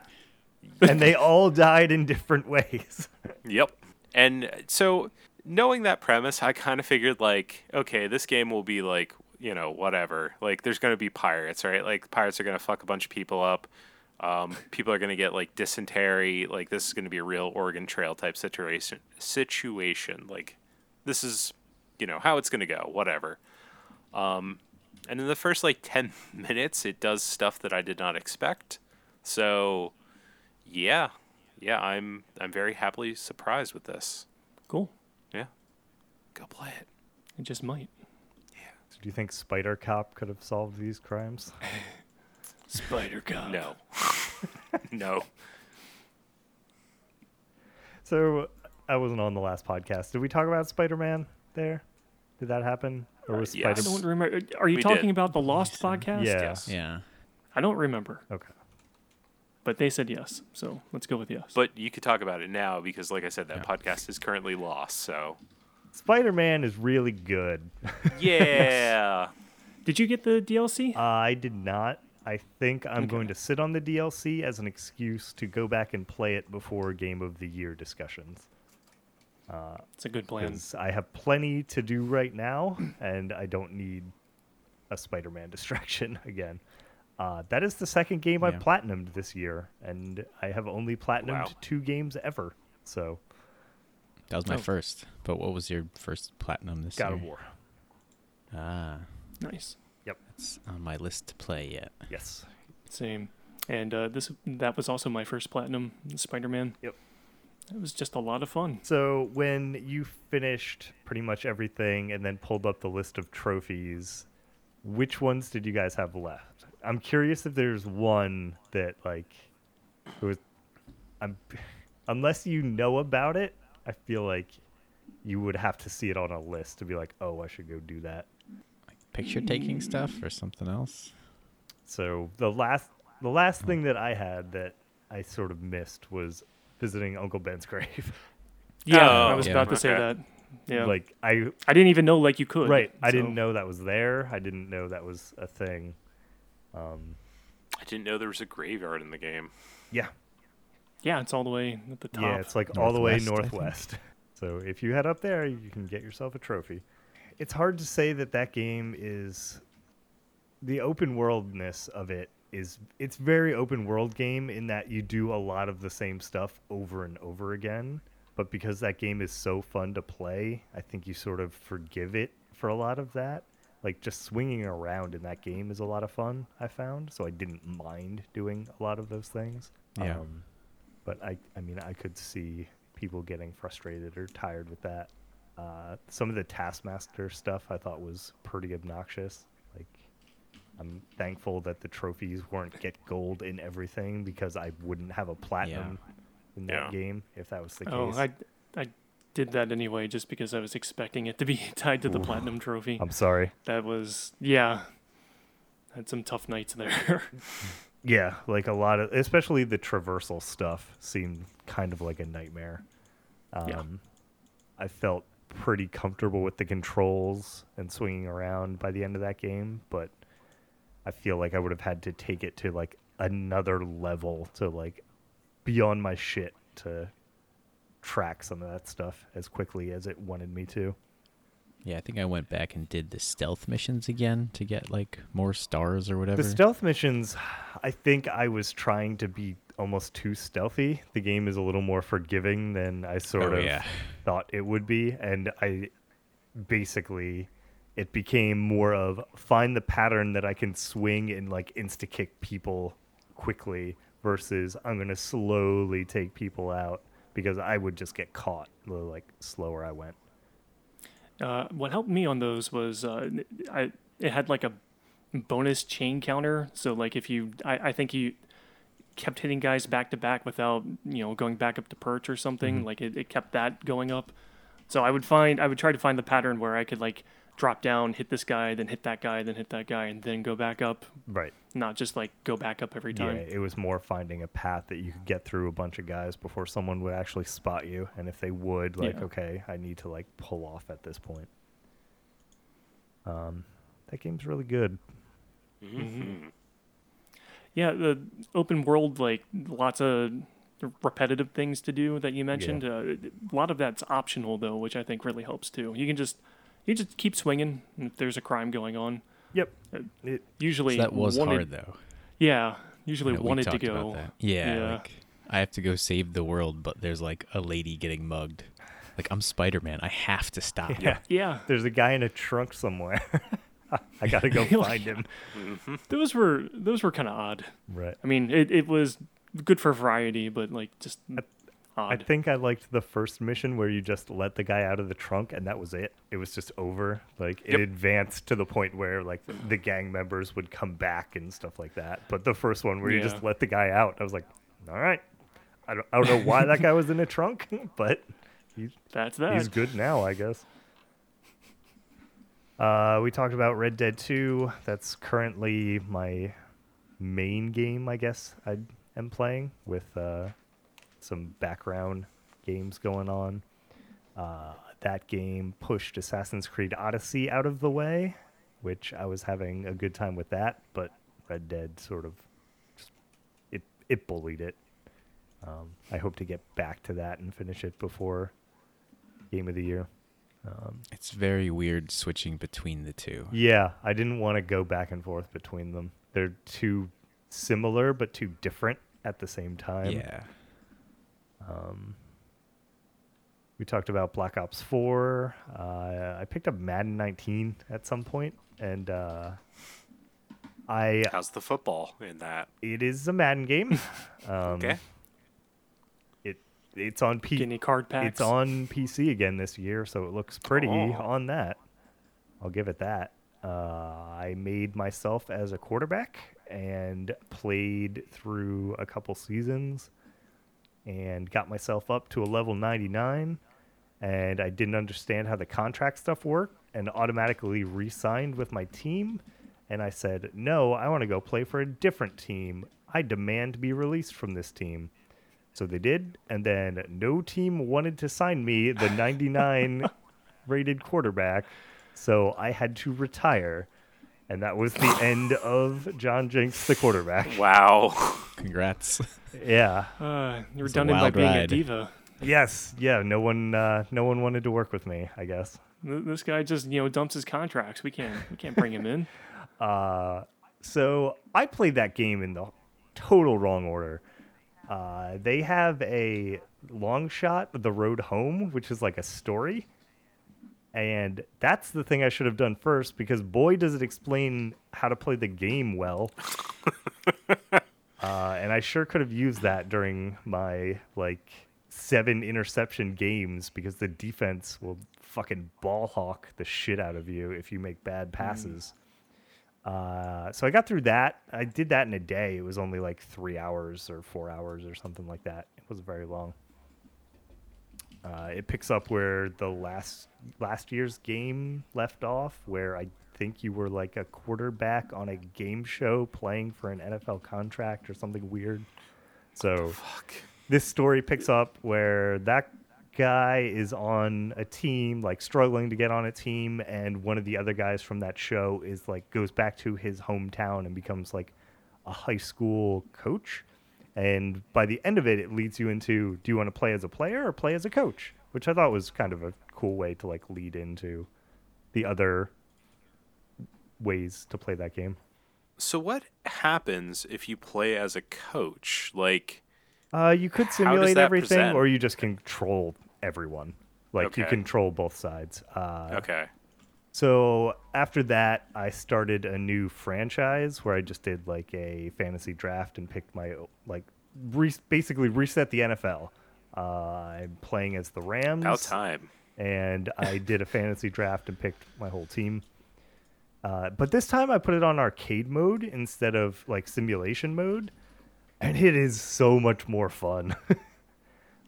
and they all died in different ways. Yep. And so knowing that premise, I kind of figured like, okay, this game will be like, you know, whatever. Like there's going to be pirates, right? Like pirates are going to fuck a bunch of people up. Um, people are going to get like dysentery. Like this is going to be a real Oregon Trail type situation. Situation. Like this is, you know, how it's going to go. Whatever. Um, and in the first like *laughs* ten minutes, it does stuff that I did not expect. So, yeah, yeah, I'm I'm very happily surprised with this. Cool. Yeah, go play it. It just might. Yeah So do you think Spider Cop could have solved these crimes? *laughs* Spider Cop. No, *laughs* no. So I wasn't on the last podcast. Did we talk about Spider Man there? Did that happen? Or was Uh, yes. I don't remember. Are you We talking did. about the Lost podcast? Yeah. Yes. Yeah. I don't remember, Okay. but they said yes. So let's go with yes. But you could talk about it now because, like I said, that podcast is currently lost. So, Spider Man is really good. *laughs* yeah, Did you get the DLC? Uh, I did not. I think I'm going to sit on the DLC as an excuse to go back and play it before Game of the Year discussions. It's a good plan. I have plenty to do right now, and I don't need a Spider Man *laughs* distraction again. Uh, that is the second game I've platinumed this year, and I have only platinumed Wow. two games ever. So, That was my Oh. first. But what was your first platinum this God year? of War. Ah, Nice. It's on my list to play yet. Yes. Same. And uh, this that was also my first platinum Spider-Man. Yep. It was just a lot of fun. So when you finished pretty much everything and then pulled up the list of trophies, which ones did you guys have left? I'm curious if there's one that like it was I'm unless you know about it, I feel like you would have to see it on a list to be like, "Oh, I should go do that." Picture taking stuff or something else? So the last the last thing that I had that I sort of missed was visiting Uncle Ben's *laughs* grave. Yeah, Oh, I was yeah. about to say Okay. that. Yeah. Like I I didn't even know like you could. Right. I so- didn't know that was there. I didn't know that was a thing. Um, I didn't know there was a graveyard in the game. yeah. Yeah, it's all the way at the top. Yeah, it's like *laughs* all the way Northwest, I think. northwest. *laughs* so if you head up there, you can get yourself a trophy. It's hard to say that that game is the open worldness of it is it's very open world game in that you do a lot of the same stuff over and over again. But because that game is so fun to play, I think you sort of forgive it for a lot of that. Like just swinging around in that game is a lot of fun. I found so I didn't mind doing a lot of those things. Yeah. Um, but I, I mean, I could see people getting frustrated or tired with that. Uh, some of the Taskmaster stuff I thought was pretty obnoxious. Like, I'm thankful that the trophies weren't get gold in everything because I wouldn't have a platinum in that Yeah. game if that was the case. Oh, case. I I did that anyway just because I was expecting it to be *laughs* tied to the platinum trophy. I'm sorry. that was yeah. Had some tough nights there. *laughs* Yeah, like a lot of, especially the traversal stuff seemed kind of like a nightmare. Um, Yeah. I felt pretty comfortable with the controls and swinging around by the end of that game, but I feel like I would have had to take it to like another level to like beyond my shit to track some of that stuff as quickly as it wanted me to. Yeah, I think I went back and did the stealth missions again to get like more stars or whatever. The stealth missions, I think I was trying to be almost too stealthy. The game is a little more forgiving than I sort Oh, of yeah. thought it would be, and I basically it became more of find the pattern that I can swing and like insta kick people quickly versus I'm gonna slowly take people out because I would just get caught the like slower I went. Uh, what helped me on those was uh, I it had like a bonus chain counter. So like if you, I, I think you kept hitting guys back to back without you know going back up to perch or something. Mm-hmm. Like it, it kept that going up. So I would find I would try to find the pattern where I could like drop down, hit this guy, then hit that guy, then hit that guy, and then go back up. Right. Not just like go back up every time. Yeah, time. it was more finding a path that you could get through a bunch of guys before someone would actually spot you. And if they would, like, Yeah. okay, I need to like pull off at this point. Um, that game's really good. Mm-hmm. Mm-hmm. Yeah, the open world, like lots of repetitive things to do that you mentioned. Uh, a lot of that's optional though, which I think really helps too. You can just you just keep swinging if there's a crime going on. Yep. Uh, It, Usually So that was wanted, hard though. Yeah, usually You know, wanted to talked about go. that. Yeah, Yeah. like I have to go save the world, but there's like a lady getting mugged. Like I'm Spider Man, I have to stop. *laughs* yeah. Yeah, There's a guy in a trunk somewhere. *laughs* *laughs* I gotta go *laughs* find him. Mm-hmm. those were those were kind of odd. Right. I mean, it, it was good for variety, but like just I odd. think I liked the first mission where you just let the guy out of the trunk and that was it. It was just over. Like it Yep. advanced to the point where like the gang members would come back and stuff like that. But the first one where you just let the guy out, I was like, all right. I don't, I don't know why that guy was in a trunk, *laughs* but he's That's that. he's good now, I guess. Uh, we talked about Red Dead 2. That's currently my main game, I guess I am playing with uh, some background games going on. Uh, that game pushed Assassin's Creed Odyssey out of the way, which I was having a good time with that, but Red Dead sort of just, it it bullied it. Um, I hope to get back to that and finish it before Game of the Year. Um, It's very weird switching between the two. yeah, I didn't want to go back and forth between them. They're too similar but too different at the same time. Yeah. Um, We talked about Black Ops 4. Uh, I picked up Madden 19 at some point, and uh, I How's the football in that? it is a Madden game. *laughs* Um, Okay. It it's on P- any card packs? It's on PC again this year, so it looks pretty Oh. on that. I'll give it that. Uh, I made myself as a quarterback and played through a couple seasons and got myself up to a level 99. And I didn't understand how the contract stuff worked and automatically re signed with my team. And I said, No, I want to go play for a different team. I demand to be released from this team. So they did, and then no team wanted to sign me, the 99 *laughs* rated quarterback. So I had to retire, and that was the *sighs* end of John Jenks, the quarterback. Wow. Congrats. Yeah. *laughs* Uh, you're done a redundant by wild being a diva. Yes. Yeah. No one. Uh, no one wanted to work with me. I guess. This guy just you know dumps his contracts. We can't we can't bring him in. *laughs* Uh, so I played that game in the total wrong order. Uh, they have a long shot, The Road Home, which is like a story. And that's the thing I should have done first because boy, does it explain how to play the game well. *laughs* uh, and I sure could have used that during my like seven interception games because the defense will fucking ball hawk the shit out of you if you make bad passes. Uh, so I got through that. I did that in a day. It was only like three hours or four hours or something like that. It wasn't very long. Uh, it picks up where the last last year's game left off, where I think you were like a quarterback on a game show playing for an NFL contract or something weird. So Fuck. this story picks up where that guy is on a team like struggling to get on a team and one of the other guys from that show is like goes back to his hometown and becomes like a high school coach. And by the end of it, it leads you into do you want to play as a player or play as a coach? Which I thought was kind of a cool way to like lead into the other ways to play that game. So what happens if you play as a coach? Like, Uh, you could simulate everything, present? or you just control everyone. Like you control both sides. Uh, okay, So after that, I started a new franchise where I just did like a fantasy draft and picked my like re- basically reset the NFL. Uh, I'm playing as the Rams, about time. and *laughs* I did a fantasy draft and picked my whole team. Uh, but this time I put it on arcade mode instead of like simulation mode, and it is so much more fun. *laughs*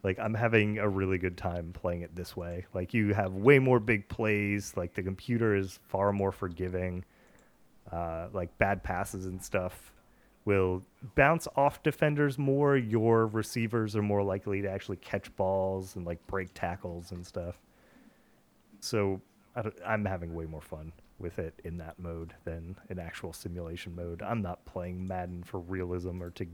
like I'm having a really good time playing it this way. Like you have way more big plays. Like the computer is far more forgiving. Uh, like bad passes and stuff will bounce off defenders more. Your receivers are more likely to actually catch balls and like break tackles and stuff. So I i'm having way more fun with it in that mode than in actual simulation mode. I'm not playing Madden for realism or to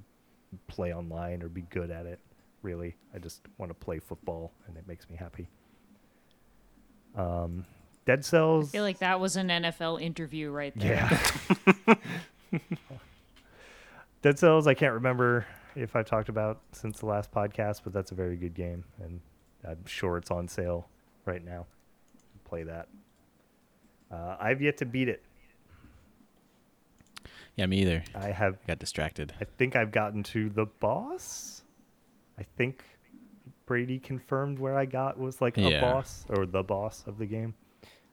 play online or be good at it. Really, I just want to play football, and it makes me happy. Um, Dead Cells. I feel like that was an NFL interview right there. Yeah. *laughs* Dead Cells, I can't remember if I've talked about since the last podcast, but that's a very good game, and I'm sure it's on sale right now. Play that. Uh, I've yet to beat it. Yeah, me either. I have. I got distracted. I think I've gotten to the boss. I think Brady confirmed where I got was like a Yeah. boss or the boss of the game.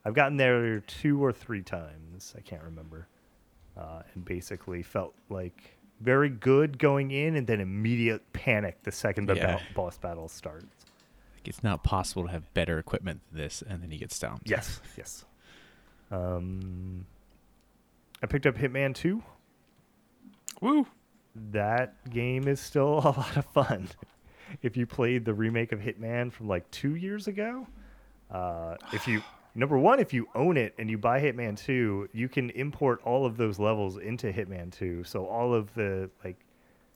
I've gotten there two or three times. I can't remember. Uh, and basically felt like very good going in and then immediate panic the second the Yeah. ba- boss battle starts. Like, it's not possible to have better equipment than this, and then you get down. *laughs* Yes, yes. Um, I picked up Hitman 2. Woo! that game is still *laughs* a lot of fun. If you played the remake of Hitman from like two years ago, uh, if you *sighs* number one, if you own it and you buy Hitman Two, you can import all of those levels into Hitman Two. So all of the like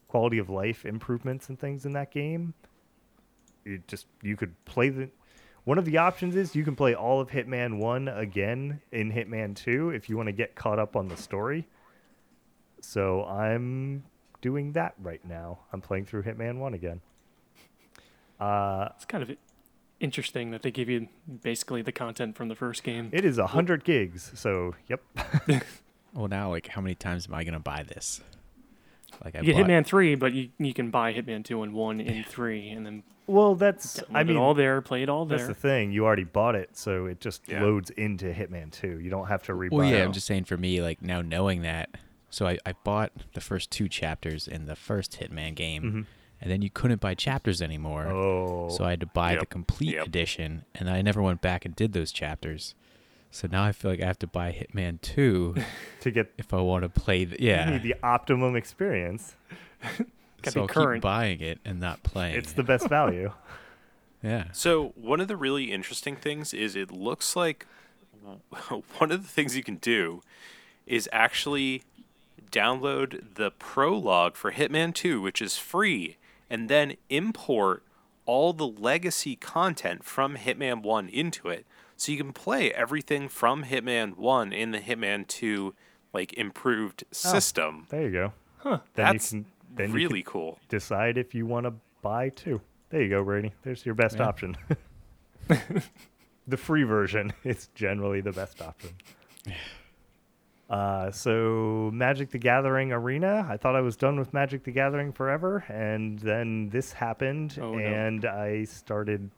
quality of life improvements and things in that game, you just you could play the. One of the options is you can play all of Hitman One again in Hitman Two if you want to get caught up on the story. So I'm doing that right now. I'm playing through Hitman 1 again. Uh, It's kind of interesting that they give you basically the content from the first game. it is 100 gigs, so yep. *laughs* *laughs* Well, now, like, how many times am I gonna buy this? Like, I you get bought, Hitman 3, but you, you can buy Hitman 2 and 1 in 3, and then Well, that's I mean all there, play it all that's the thing. You already bought it, so it just Yeah. loads into Hitman 2. You don't have to rebuy Well, yeah, it. I'm just saying for me, like now knowing that. So I, I bought the first two chapters in the first Hitman game, Mhm. And then you couldn't buy chapters anymore. Oh. So I had to buy the complete Yep. edition, and I never went back and did those chapters. So now I feel like I have to buy Hitman 2 *laughs* to get if I want to play. The, you yeah, need *laughs* the optimum experience. *laughs* Gotta so I'll current. keep buying it and not playing. It's it. the best value. yeah. So one of the really interesting things is it looks like one of the things you can do is actually download the prologue for Hitman 2, which is free, and then import all the legacy content from Hitman 1 into it. So you can play everything from Hitman 1 in the Hitman 2 like improved oh, system. There you go. Huh. Then That's you can then you really can cool. decide if you want to buy two. There you go, Brady. There's your best Yeah. option. *laughs* *laughs* the free version is generally the best option. Uh, so Magic the Gathering Arena. I thought I was done with Magic the Gathering forever, and then this happened, Oh, no. and I started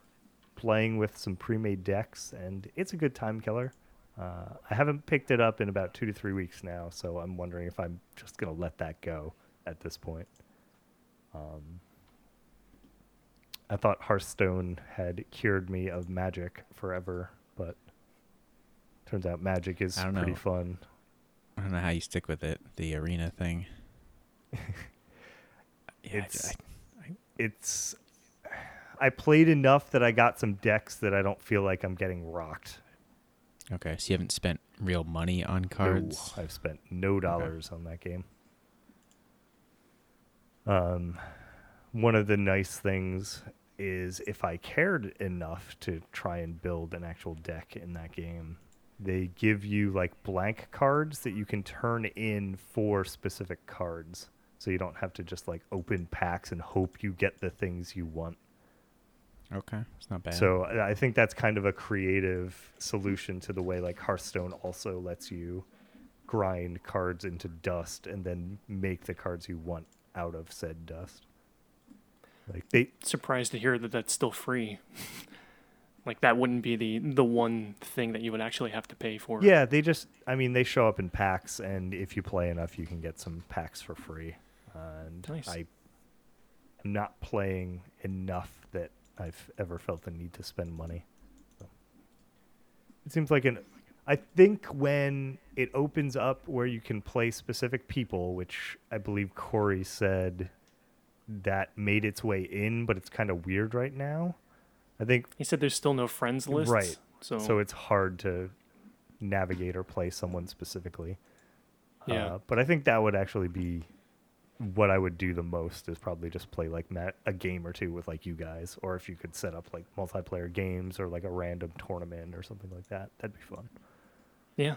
playing with some pre-made decks, and it's a good time killer. Uh, I haven't picked it up in about two to three weeks now, so I'm wondering if I'm just gonna let that go at this point. Um, I thought Hearthstone had cured me of Magic forever, but turns out Magic is pretty know. fun. I don't know how you stick with it. The arena thing. *laughs* yeah, I- It's- I- It's I played enough that I got some decks that I don't feel like I'm getting rocked. okay, so you haven't spent real money on cards. No, I've spent no dollars on that game. Um, one of the nice things is if I cared enough to try and build an actual deck in that game, they give you like blank cards that you can turn in for specific cards. So you don't have to just like open packs and hope you get the things you want. Okay, it's not bad. So I I think that's kind of a creative solution to the way like Hearthstone also lets you grind cards into dust and then make the cards you want out of said dust. Like they Surprised to hear that that's still free. *laughs* like that wouldn't be the the one thing that you would actually have to pay for. Yeah, they just I mean they show up in packs and if you play enough you can get some packs for free. And Nice. I am not playing enough that I've ever felt the need to spend money. So. It seems like an I think when it opens up where you can play specific people, which I believe Corey said that made its way in, but it's kind of weird right now. I think He said there's still no friends list. Right. So, so it's hard to navigate or play someone specifically. Yeah. Uh, but I think that would actually be what I would do the most is probably just play like Matt, a game or two with like you guys, or if you could set up like multiplayer games or like a random tournament or something like that, that'd be fun. yeah.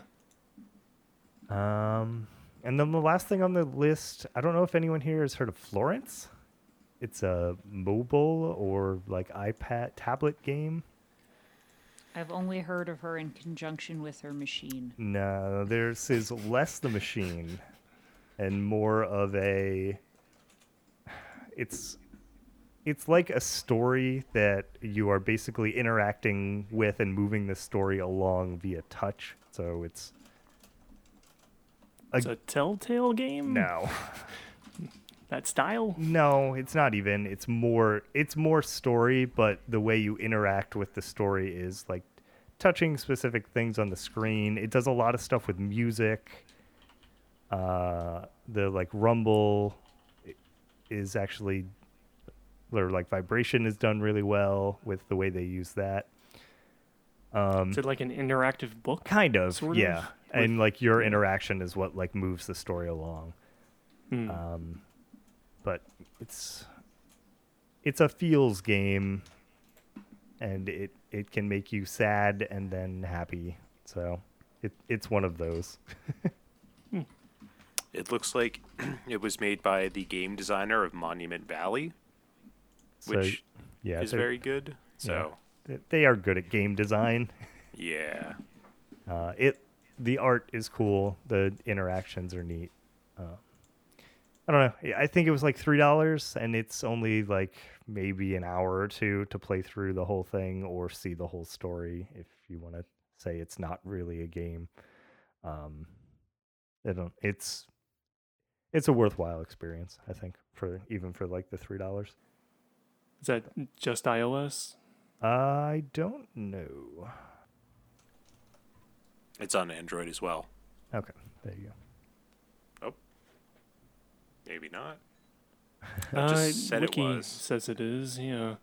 Um, and then the last thing on the list, I don't know if anyone here has heard of Florence. It's a mobile or like iPad tablet game. I've only heard of her in conjunction with her machine. No, this is less the machine and more of a it's it's like a story that you are basically interacting with and moving the story along via touch. So it's It's a Telltale game. no. *laughs* That style. No, it's not even. It's more it's more story, but the way you interact with the story is like touching specific things on the screen. It does a lot of stuff with music. Uh the like rumble is actually or like vibration is done really well with the way they use that. Um Is it like an interactive book? kind of, sort yeah. with- and like your interaction is what like moves the story along. Hmm. Um, but it's it's a feels game, and it it can make you sad and then happy. So it it's one of those. *laughs* It looks like *clears throat* it was made by the game designer of Monument Valley, So which yeah, is very good. So they- they are good at game design. *laughs* yeah, Uh, it the art is cool. The interactions are neat. Uh, I don't know. I think it was like three dollars, and it's only like maybe an hour or two to play through the whole thing or see the whole story. If you want to say it's not really a game, um, I don't. It's it's a worthwhile experience. I think for even for like the three dollars. Is that just iOS? I don't know. it's on Android as well. Okay, there you go. Maybe not. *laughs* Uh, just said it was. says it is. Yeah.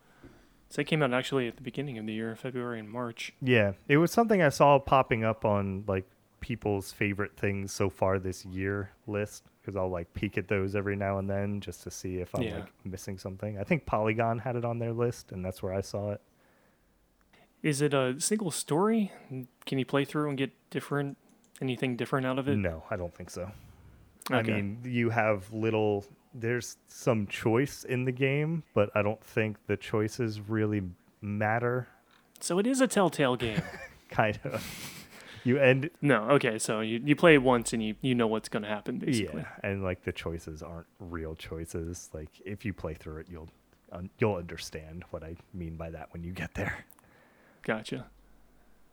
So it came out actually at the beginning of the year, February and March. Yeah, it was something I saw popping up on like people's favorite things so far this year list because I'll like peek at those every now and then just to see if I'm Yeah. like missing something. I think Polygon had it on their list, and that's where I saw it. Is it a single story? Can you play through and get different anything different out of it? No, I don't think so. I mean, you have little. There's some choice in the game, but I don't think the choices really matter. So it is a Telltale game. *laughs* Kind of. You end no, okay. So you, you play it once and you, you know what's going to happen, basically. Yeah, and like the choices aren't real choices. Like if you play through it, you'll un- you'll understand what I mean by that when you get there. Gotcha.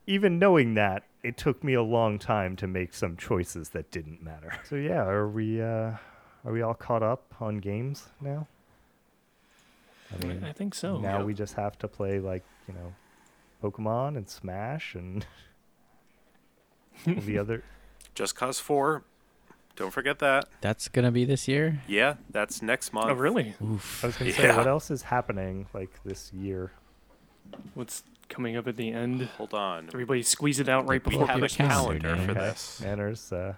Even knowing that, it took me a long time to make some choices that didn't matter. So yeah, are we uh are we all caught up on games now? I mean, I, I think so. now Yep. we just have to play like, you know, Pokemon and Smash and *laughs* the *laughs* other Just Cause 4. Don't forget that. That's gonna be this year. Yeah, that's next month. Oh, really? Oof. I was going to say what else is happening like this year? What's coming up at the end? Hold on. Everybody squeeze it out right We before We have a calendar, calendar for Okay. this. Nanners, uh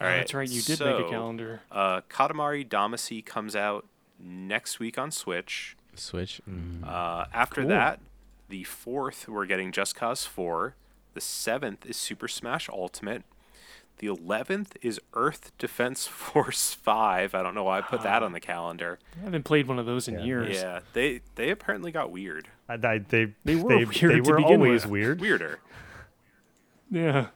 Oh, All right. that's right. You did make a calendar. Uh, Katamari Damacy comes out next week on Switch. Switch. Mm. Uh, after Cool. that, the fourth, we're getting Just Cause 4. The seventh is Super Smash Ultimate. The 11th is Earth Defense *laughs* Force 5. I don't know why I put that on the calendar. I haven't played one of those in Yeah. years. Yeah, they they apparently got weird. I, I, they They were they, weird they to were begin always with. weird. Weirder. Yeah.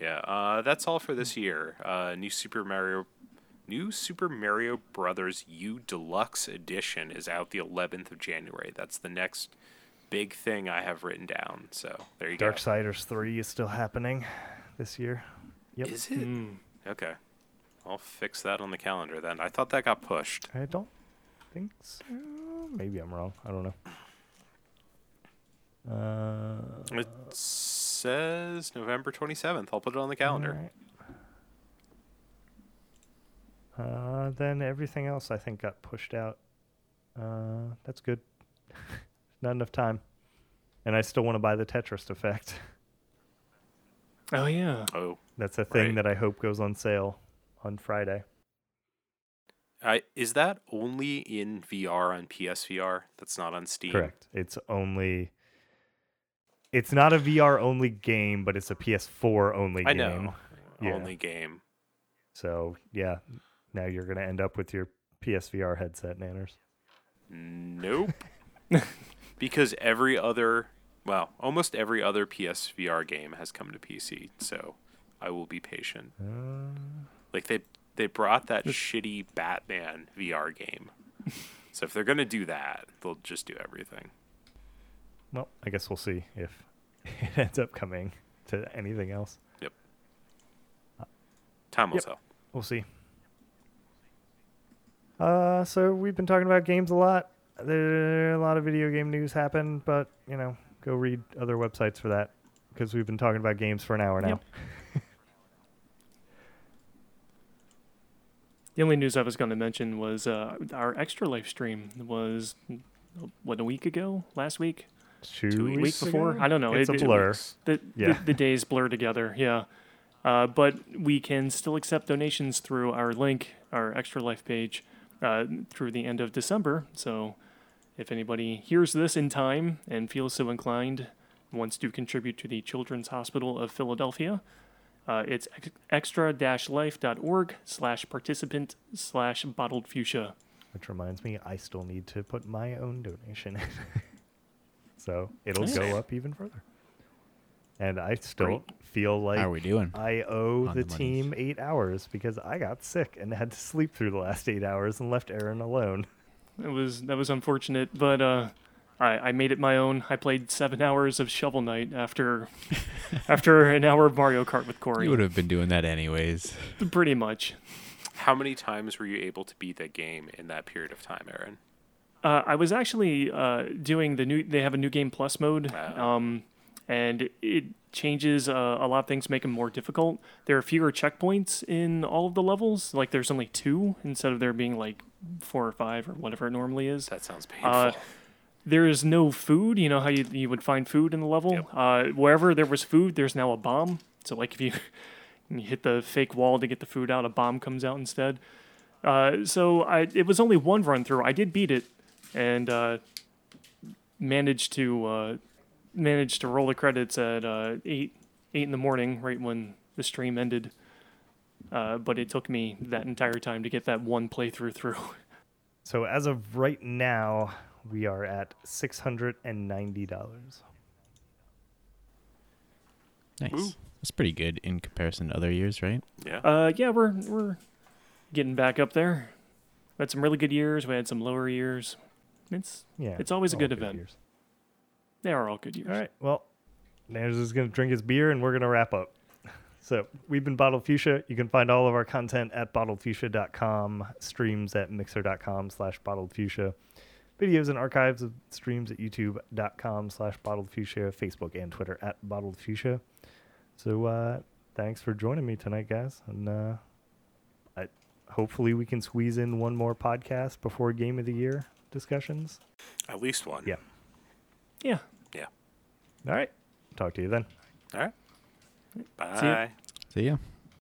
Yeah, uh, that's all for this year. Uh, new Super Mario, new Super Mario Brothers U Deluxe Edition is out the 11th of January. That's the next big thing I have written down. So there you go. Darksiders 3 is still happening this year. Yep. Is it Mm. okay? I'll fix that on the calendar then. I thought that got pushed. I don't think so. Maybe I'm wrong. I don't know. Uh, It says November 27th. I'll put it on the calendar. alright. Uh, then everything else I think got pushed out. Uh, that's good. *laughs* Not enough time. And I still want to buy the Tetris effect. Oh yeah. Oh, That's a thing Right. that I hope goes on sale on Friday. I, is that only in VR on PSVR? That's not on Steam. Correct. It's only. It's not a VR only game, but it's a PS4 only I game. know. Yeah. Only game. So yeah, now you're gonna end up with your PSVR headset, Nanners. Nope. *laughs* because every other, well, almost every other PSVR game has come to PC, so I will be patient. Uh, Like they they brought that shitty Batman VR game. *laughs* so if they're going to do that, they'll just do everything. well, I guess we'll see if *laughs* it ends up coming to anything else. Yep. Time will Yep. tell. We'll see. Uh, so we've been talking about games a lot. There a lot of video game news happened, but you know, go read other websites for that because we've been talking about games for an hour now. Yep. *laughs* The only news I was going to mention was uh, our extra live stream was what a week ago, last week, Two, Two week weeks before. ago? I don't know. It's It- a it- blur. the, Yeah. the the days blur together. Yeah, uh, but we can still accept donations through our link, our extra life page, uh, through the end of December. So, if anybody hears this in time and feels so inclined, wants to contribute to the Children's Hospital of Philadelphia, uh, it's ex- extra-life.org slash participant slash bottled fuchsia. Which reminds me, I still need to put my own donation in. *laughs* so it'll Nice. go up even further. And I still Great. feel like How are we doing? I owe on the, the monies? team eight hours because I got sick and had to sleep through the last eight hours and left Aaron alone. It was that was unfortunate, but uh, I I made it my own. I played seven hours of Shovel Knight after *laughs* after an hour of Mario Kart with Corey. You would have been doing that anyways. Pretty much. How many times were you able to beat that game in that period of time, Aaron? Uh, I was actually uh, doing the new. They have a new game plus mode, Wow. um, and it changes uh, a lot of things, make them more difficult. There are fewer checkpoints in all of the levels. Like there's only two instead of there being like four or five or whatever it normally is. That sounds painful. There is no food. You know how you, you would find food in the level? Yep. Uh, wherever there was food, there's now a bomb. So, like, if you, *laughs* you hit the fake wall to get the food out, a bomb comes out instead. Uh, so, I, it was only one run through. I did beat it and uh, managed to uh, managed to roll the credits at uh, 8, 8 in the morning, right when the stream ended. Uh, but it took me that entire time to get that one playthrough through. *laughs* So as of right now, we are at six hundred and ninety dollars. Nice. Woo. That's pretty good in comparison to other years, right? yeah. Uh, yeah, we're we're getting back up there. We had some really good years. We had some lower years. It's Yeah, It's always a all good event. years. they are all good years. All right. Well, Nanners is going to drink his beer and we're going to wrap up. *laughs* So we've been Bottled Fuchsia. You can find all of our content at bottledfuchsia.com, streams at mixer.com slash bottled fuchsia, videos and archives of streams at youtube.com slash bottled fuchsia, Facebook and Twitter at bottled fuchsia. So uh, thanks for joining me tonight, guys. And uh, I, hopefully we can squeeze in one more podcast before Game of the Year discussions. At least one. Yeah. Yeah. Yeah. All right. Talk to you then. All right. See ya. Bye. See ya.